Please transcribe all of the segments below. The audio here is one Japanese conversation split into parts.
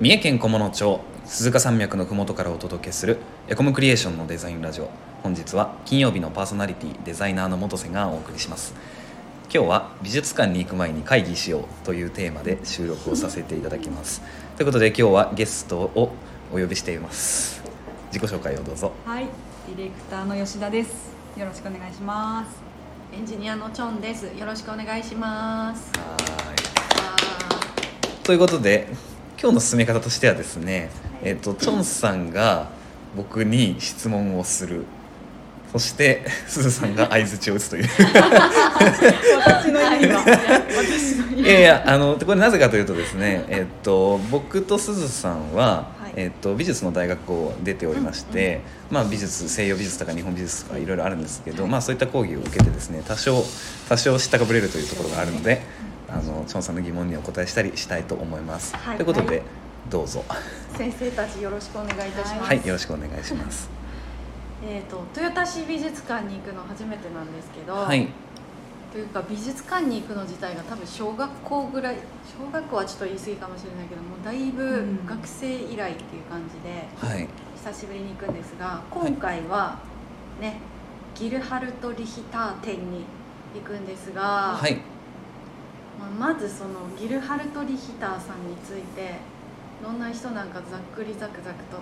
三重県菰野町鈴鹿山脈の麓からお届けするエコムクリエーションのデザインラジオ本日は金曜日のパーソナリティデザイナーの元瀬がお送りします今日は美術館に行く前に会議しようというテーマで収録をさせていただきますということで今日はゲストをお呼びしています自己紹介をどうぞはい、ディレクターの吉田です。よろしくお願いします。エンジニアのチョンです。よろしくお願いします。はあいということで今日の進め方としてはですね、えっとチョンさんが僕に質問をする。そして すずさんが相づちを打つという。私の意味 いやいやあのこれなぜかというとですね、えっと、僕とすずさんは、はい。えっと、美術の大学を出ておりまして、まあ、美術西洋美術とか日本美術とかいろいろあるんですけど、まあ、そういった講義を受けてですね多少多少知ったかぶれるというところがあるのであのチョンさんの疑問にお答えしたりしたいと思います。はい。ということで、はい。どうぞ。ー先生たちよろしくお願いいたします。はいよろしくお願いします。えっ、と豊田市美術館に行くの初めてなんですけど、はい。というか美術館に行くの自体が多分小学校ぐらい小学校はちょっと言い過ぎかもしれないけどもだいぶうん。学生以来っていう感じではい。久しぶりに行くんですが今回はね、ギルハルト・リヒター展に行くんですが、はいまずそのギルハルト・リヒターさんについてどんな人なんかざっくりざくざくと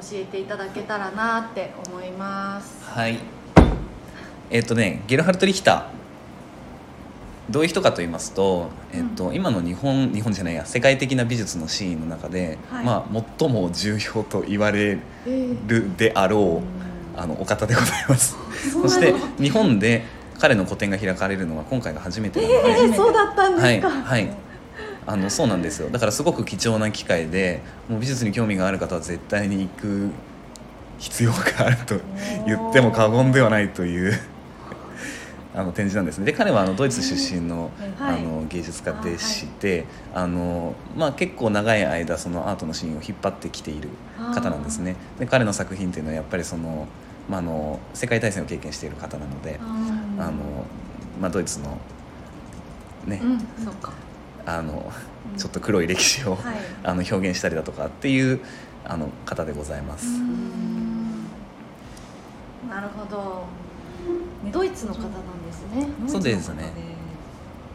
教えていただけたらなって思います。はい。えっ、とねゲルハルト・リヒターどういう人かと言いますと,、えっと今の日本日本じゃないや世界的な美術のシーンの中で、はい。まあ、最も重要と言われえーるであろうあのお方でございます。そして日本で彼の個展が開かれるのは今回が初めてなので、えー、そうだったんはいですか、はいあのそうなんですよ。だからすごく貴重な機会でもう美術に興味がある方は絶対に行く必要があると言っても過言ではないという あの展示なんですね。で彼はあのドイツ出身の,、はいあの芸術家でしてあ、のまあ、結構長い間そのアートのシーンを引っ張ってきている方なんですね。で彼の作品っていうのはやっぱりその、まあ、あの世界大戦を経験している方なのでああの、まあ、ドイツのね、ーうんあのちょっと黒い歴史を、はい。あの表現したりだとかっていうあの方でございます。なるほど。ドイツの方なんですね。そうですね。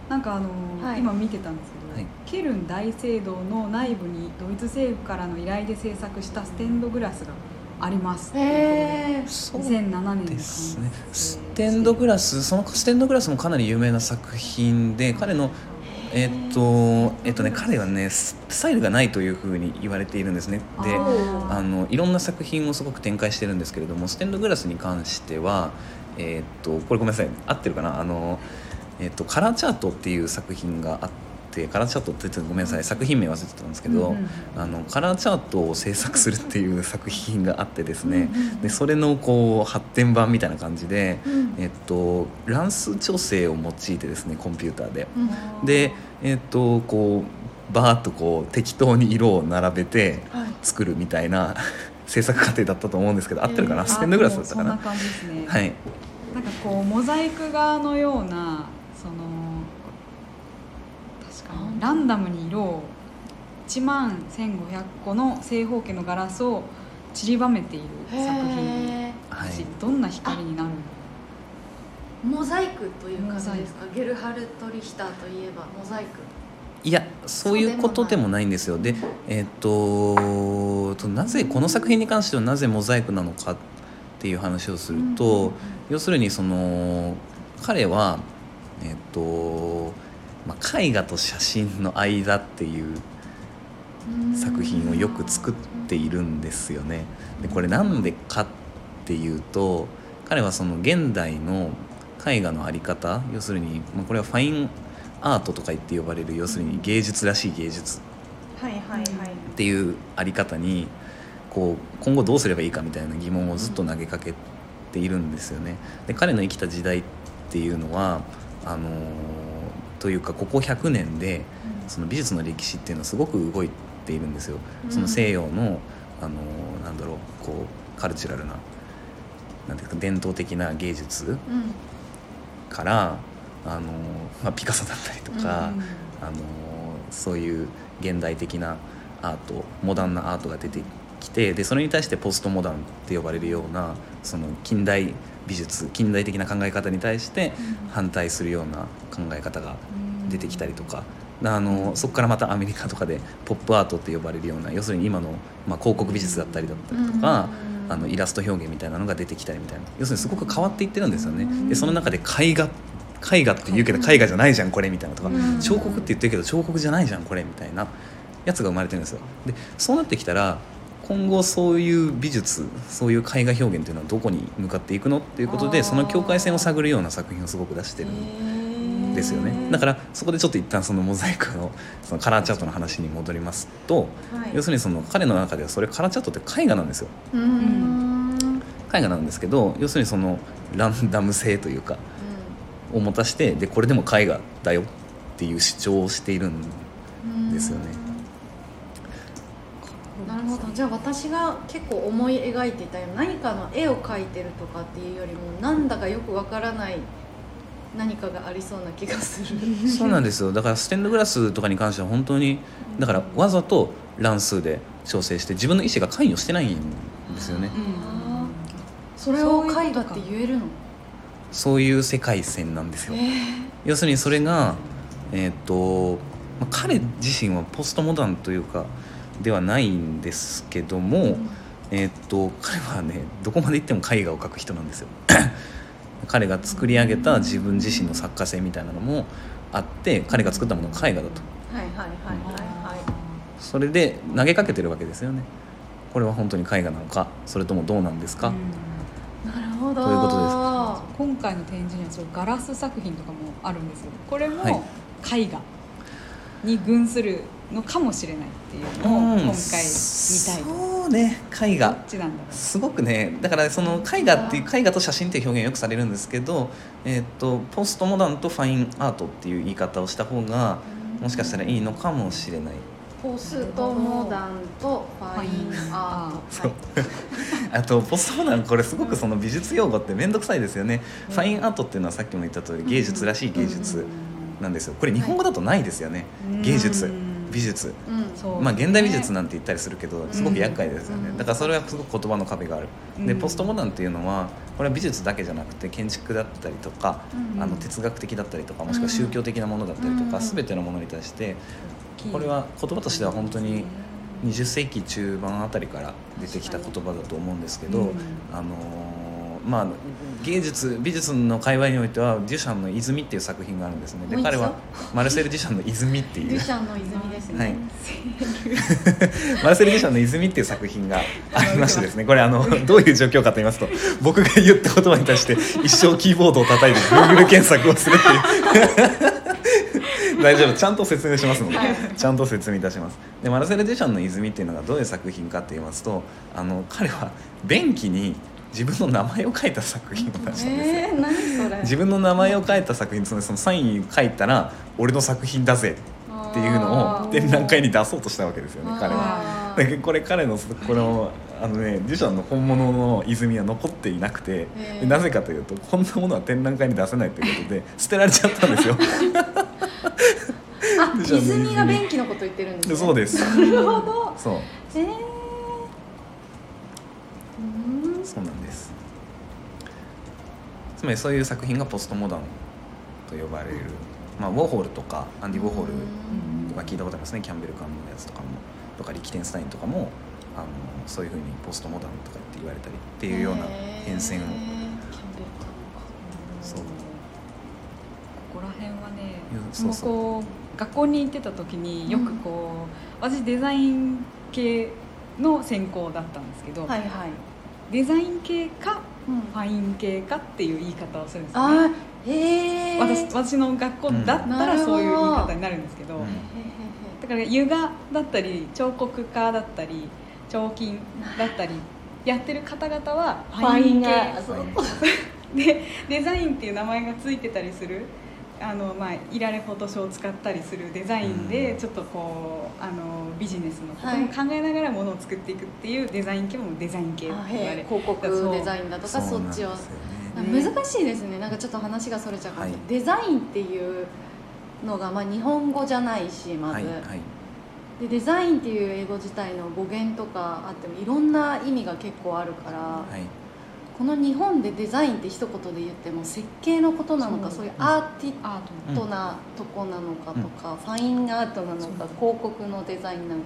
なんかあの、はい。今見てたんですけど、はい。ケルン大聖堂の内部にドイツ政府からの依頼で制作したステンドグラスがあります。えそう。2007年ですね。ステンドグラスそのステンドグラスもかなり有名な作品で彼のえっとえっとね彼はねススタイルがないというふうに言われているんですね。であのいろんな作品をすごく展開してるんですけれどもステンドグラスに関してはえっとこれごめんなさい。合ってるかな？あの、えっと、カラーチャートっていう作品があってカラーチャートってごめんなさい作品名忘れてたんですけど、うんうんあのカラーチャートを制作するっていう作品があってですねでそれのこう発展版みたいな感じで、えっと、乱数調整を用いてですねコンピューターで。でえっとこうバーッとこう適当に色を並べてはい作るみたいな 制作過程だったと思うんですけど合ってるかな、あステンドグラスだったかななんかこうモザイク画のようなそのランダムに色を1万1500個の正方形のガラスを散りばめている作品。へはいどんな光になるモザイクという感じですか？ゲルハルト・リヒターといえばモザイク。いやそういうことでもないんですよ。でえっととなぜこの作品に関してはなぜモザイクなのかっていう話をすると、要するにその彼はえっと、まあ、絵画と写真の間っていう作品をよく作っているんですよね。でこれなんでかっていうと彼はその現代の絵画の在り方要するに、まあ、これはファインアートとか言って呼ばれる要するに芸術らしい芸術っていうあり方にこう今後どうすればいいかみたいな疑問をずっと投げかけているんですよね。で彼の生きた時代っていうのはあのーというかここ100年でその美術の歴史っていうのはすごく動いているんですよ。その西洋のあのーなんだろうこうカルチュラルななんていうか伝統的な芸術うん。からあの、まあ、ピカソだったりとか、うん。あのそういう現代的なアートモダンなアートが出てきてでそれに対してポストモダンって呼ばれるようなその近代美術近代的な考え方に対して反対するような考え方が出てきたりとか。あのそこからまたアメリカとかでポップアートって呼ばれるような要するに今の、まあ、広告美術だったりだったりとか、あのイラスト表現みたいなのが出てきたりみたいな。要するにすごく変わっていってるんですよね。でその中で絵画絵画って言うけど絵画じゃないじゃんこれみたいなとか。うん。彫刻って言ってるけど彫刻じゃないじゃんこれみたいなやつが生まれてるんですよ。でそうなってきたら今後そういう美術そういう絵画表現っていうのはどこに向かっていくのっていうことでその境界線を探るような作品をすごく出してるんですよね。だからそこでちょっと一旦そのモザイクのそのカラーチャートの話に戻りますとはい。要するにその彼の中ではそれカラーチャートって絵画なんですよ。絵画なんですけど要するにそのランダム性というかを持たしてでこれでも絵画だよっていう主張をしているんですよねなるほど。じゃあ私が結構思い描いていたよ。うな何かの絵を描いてるとかっていうよりもなんだかよくわからない何かがありそうな気がする。そうなんですよ。だからステンドグラスとかに関しては本当にだからわざと乱数で調整して自分の意思が関与してないんですよね。あそれを絵画って言えるの？そういう世界線なんですよ。え要するにそれがえーっとまあ彼自身はポストモダンというかではないんですけども、えーっと彼はねどこまで行っても絵画を描く人なんですよ。彼が作り上げた自分自身の作家性みたいなのもあって彼が作ったものが絵画だと。はいはいはいはいはい。それで投げかけてるわけですよね。これは本当に絵画なのか？それともどうなんですか、なるほど。どういうことです。か今回の展示にはそうガラス作品とかもあるんですよ。これもはい。絵画に群するのかもしれないっていうのをうん。今回見たいそうね。絵画。どっちなんだろう。すごくね。だからその絵画っていう絵画と写真っていう表現よくされるんですけど、えー、とポストモダンとファインアートっていう言い方をした方がもしかしたらいいのかもしれない。ポストモダンとファインアート、はい、あとポストモダンこれすごくその美術用語って面倒くさいですよね、ファインアートっていうのはさっきも言った通り芸術らしい芸術なんですよ。これ日本語だとないですよね、うん。芸術美術。うん。まあ現代美術なんて言ったりするけどすごく厄介ですよね、うん。だからそれはすごく言葉の壁がある、でうん。ポストモダンっていうのはこれは美術だけじゃなくて建築だったりとか、うんあの哲学的だったりとかもしくは宗教的なものだったりとか、うん全てのものに対してこれは言葉としては本当に20世紀中盤あたりから出てきた言葉だと思うんですけど、うん。あのーまあ芸術美術の界隈においてはデュシャンの「泉」っていう作品があるんですね。で彼はマルセル・デュシャンの「泉」っていう。デュシャンの泉ですね、はい。マルセル・デュシャンの「泉」っていう作品がありましてですね。これあのどういう状況かと言いますと僕が言った言葉に対して一生キーボードを叩いて Google 検索をするっていう。大丈夫。ちゃんと説明しますので。ちゃんと説明いたします。でマルセル・デュシャンの「泉」っていうのがどういう作品かって言いますとあの彼は便器に自分の名前を書いた作品を出したんですよ、えー、何それ？自分の名前を書いた作品そのそのサイン書いたら俺の作品だぜっていうのを展覧会に出そうとしたわけですよね彼は。これ彼のこのあのねデュシャンの本物の泉は残っていなくてなぜかというとこんなものは展覧会に出せないということで捨てられちゃったんですよ。泉泉が便器のこと言ってるんですね。でそうです。なるほど。そう。えー、うんそうなんです。つまりそういう作品がポストモダンと呼ばれる、まあ、ウォーホルとかアンディ・ウォーホルとか聞いたことありますね。キャンベル・カンのやつとかも。とかリキテンスタインとかもあのそういうふうにポストモダンとかって言われたりっていうような変遷を。へーキャンベルカンそう。ここら辺はねそうそうこう。学校に行ってた時によくこう、私デザイン系の専攻だったんですけど、はいはい、デザイン系かうん。ファイン系かっていう言い方をするんですよね。へえ私私の学校だったうんらそういう言い方になるんですけど、うん。だから油画だったり彫刻家だったり彫金だったりやってる方々はファイン系。でデザインっていう名前がついてたりするあの、まあ、イラレフォトショーを使ったりするデザインでうん。ちょっとこうあのビジネスのことはい。も考えながらものを作っていくっていうデザイン系もデザイン系ってあ言われ広告デザインだとかそっちを。ね難しいですね。なんかちょっと話がそれちゃう。かもしれないはい。デザインっていうのが、まあ、日本語じゃないしまず、はいはい。でデザインっていう英語自体の語源とかあってもいろんな意味が結構あるから、はいこの日本でデザインって一言で言っても設計のことなのかそそうういうアーティアートトなとこなのかとか、ファインアートなのか広告のデザインなんか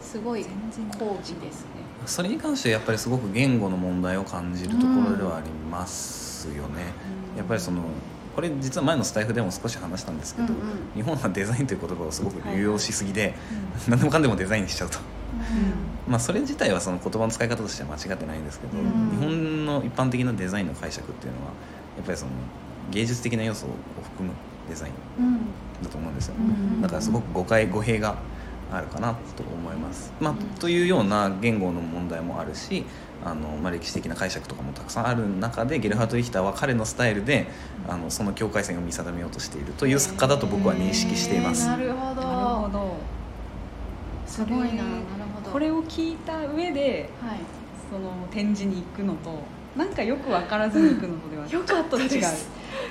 すごい全然高貴ですね。それに関してやっぱりすごく言語の問題を感じるところではありますよね、やっぱりそのこれ実は前のスタイフでも少し話したんですけど、うんうん。日本はデザインという言葉をすごく流用しすぎで、何でもかんでもデザインしちゃうと、まあ、それ自体はその言葉の使い方としては間違ってないんですけど、うん。日本の一般的なデザインの解釈っていうのはやっぱりその芸術的な要素を含むデザインうんだと思うんですよ、うん。だからすごく誤解語弊があるかなと思います、まあうん、というような言語の問題もあるしあの、まあ、歴史的な解釈とかもたくさんある中でゲルハート・リヒターは彼のスタイルであのその境界線を見定めようとしているという作家だと僕は認識しています、なるほど。なるほど。すごいななるほどこれを聞いた上ではい。その展示に行くのとなんかよく分からずに行くのとではよかったです。違う。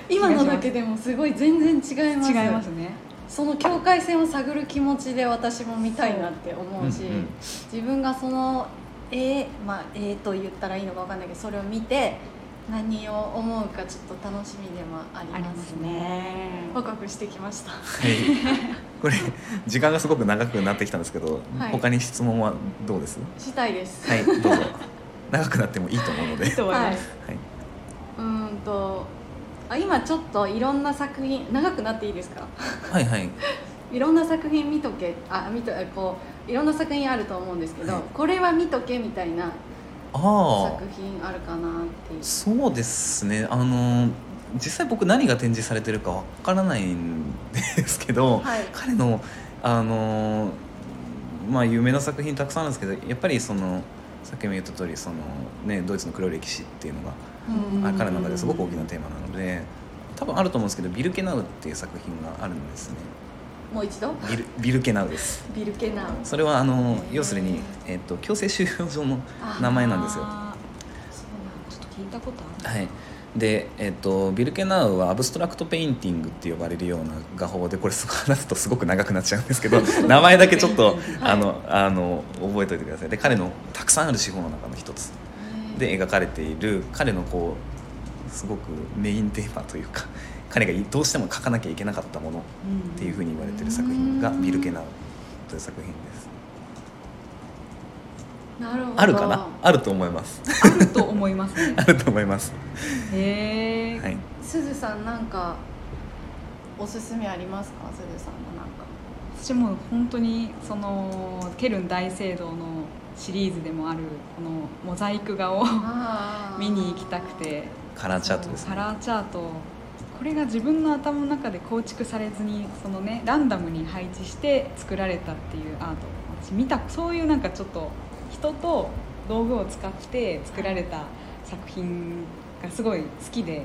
今のだけでもすごい全然違います。違いますね。その境界線を探る気持ちで私も見たいなって思うし、うんうん自分がその絵まあ絵と言ったらいいのか分かんないけどそれを見て何を思うかちょっと楽しみでもありまますすねねワクワクしてきました。はい、これ時間がすごく長くなってきたんですけど、はい。他に質問はどうです？したいです。はいどうぞ。長くなってもいいと思うので、いいと思いはい。ます、はい、うーんとあ今ちょっといろんな作品長くなっていいですか？はいはい。いろんな作品見とけあ見とこういろんな作品あると思うんですけど、はい。これは見とけみたいなああ作品あるかなっていう。そうですね。あの実際僕何が展示されてるかわからないんですけど、はい。彼のあのまあ有名な作品たくさんあるんですけどやっぱりそのさっきも言った通りそのねドイツの黒い歴史っていうのが、うん。あ彼の中ですごく大きなテーマなので多分あると思うんですけどビルケナウっていう作品があるんですねもう一度？ビルビルケナウです。ビルケナウ。それはあの要するに、えっと強制収容所の名前なんですよ。あそうーちょっと聞いたことある。はい、で、えっとビルケナウは abstract painting って呼ばれるような画法でこれ話すとすごく長くなっちゃうんですけど 名前だけちょっとあのあの覚えておいてください。で彼のたくさんある手法の中の一つ。で描かれている彼のこうすごくメインテーマというか 彼がどうしても描かなきゃいけなかったものっていうふうに言われてる作品がビルケナウという作品です。なるほど。あるかな？あると思います。あると思いますね。あると思います。へえ、はい。すずさんなんかおすすめありますか？すずさんのなんか。私も本当にそのケルン大聖堂のシリーズでもあるこのモザイク画を 見に行きたくてカラーチャートですね。カラーチャート。これが自分の頭の中で構築されずにそのねランダムに配置して作られたっていうアート私見たそういうなんかちょっと人と道具を使って作られた作品がすごい好きで。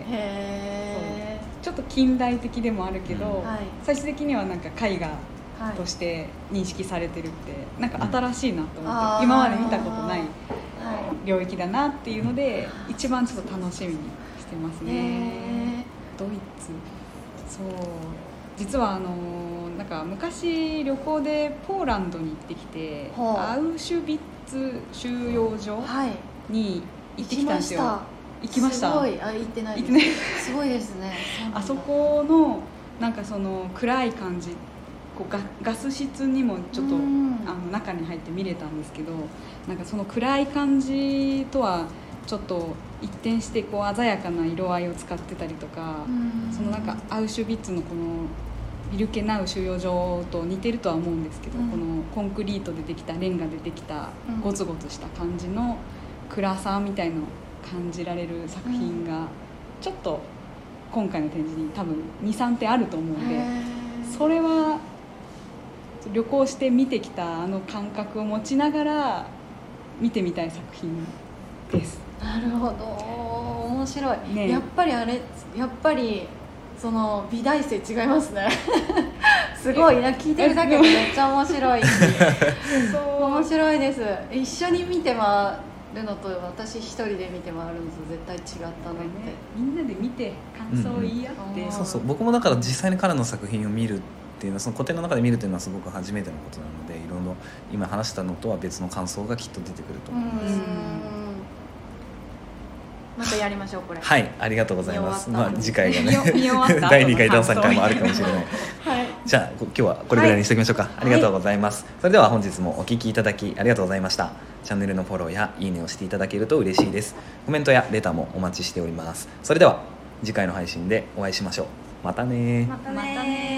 ちょっと近代的でもあるけど、うん。はい。最終的にはなんか絵画はいとして認識されてるってなんか新しいなと思って、今まで見たことないはい領域だなっていうので一番ちょっと楽しみにしてますね。へドイツ。そう。実はあのなんか昔旅行でポーランドに行ってきてアウシュビッツ収容所に行ってきたんですよ。行行きました。すごい。あ行ってないです。行ってない。すごいですね。あそこのなんかその暗い感じこうガガス室にもちょっとうん。あの中に入って見れたんですけどなんかその暗い感じとはちょっと一転してこう鮮やかな色合いを使ってたりとか、うん。そのなんかアウシュビッツのこのビルケナウ収容所と似てるとは思うんですけど、うん。このコンクリートでできたレンガでできたうん。ゴツゴツした感じの暗さみたいのを感じられる作品がちょっと今回の展示に多分23点あると思うんでそれは旅行して見てきたあの感覚を持ちながら見てみたい作品です。なるほど。面白い、ねやっぱりあれやっぱりその美大生違いますね。すごいな聞いてるだけでめっちゃ面白い。そう。面白いです。一緒に見てはるのと私一人で見て回るのと絶対違ったなって、ねみんなで見て感想を言い合って、うんうん。そうそう。僕もだから実際に彼の作品を見るっていうのはその古典の中で見るっていうのはすごく初めてのことなのでいろいろ今話したのとは別の感想がきっと出てくると思います、うんまたやりましょうこれ。はいありがとうございます。まあ次回がね第2回第3回もあるかもしれないはい。じゃあこ今日はこれぐらいにしておきましょうか、ありがとうございます、それでは本日もお聞きいただきありがとうございました。チャンネルのフォローやいいねをしていただけると嬉しいです。コメントやレターもお待ちしております。それでは次回の配信でお会いしましょう。またねまたねまたね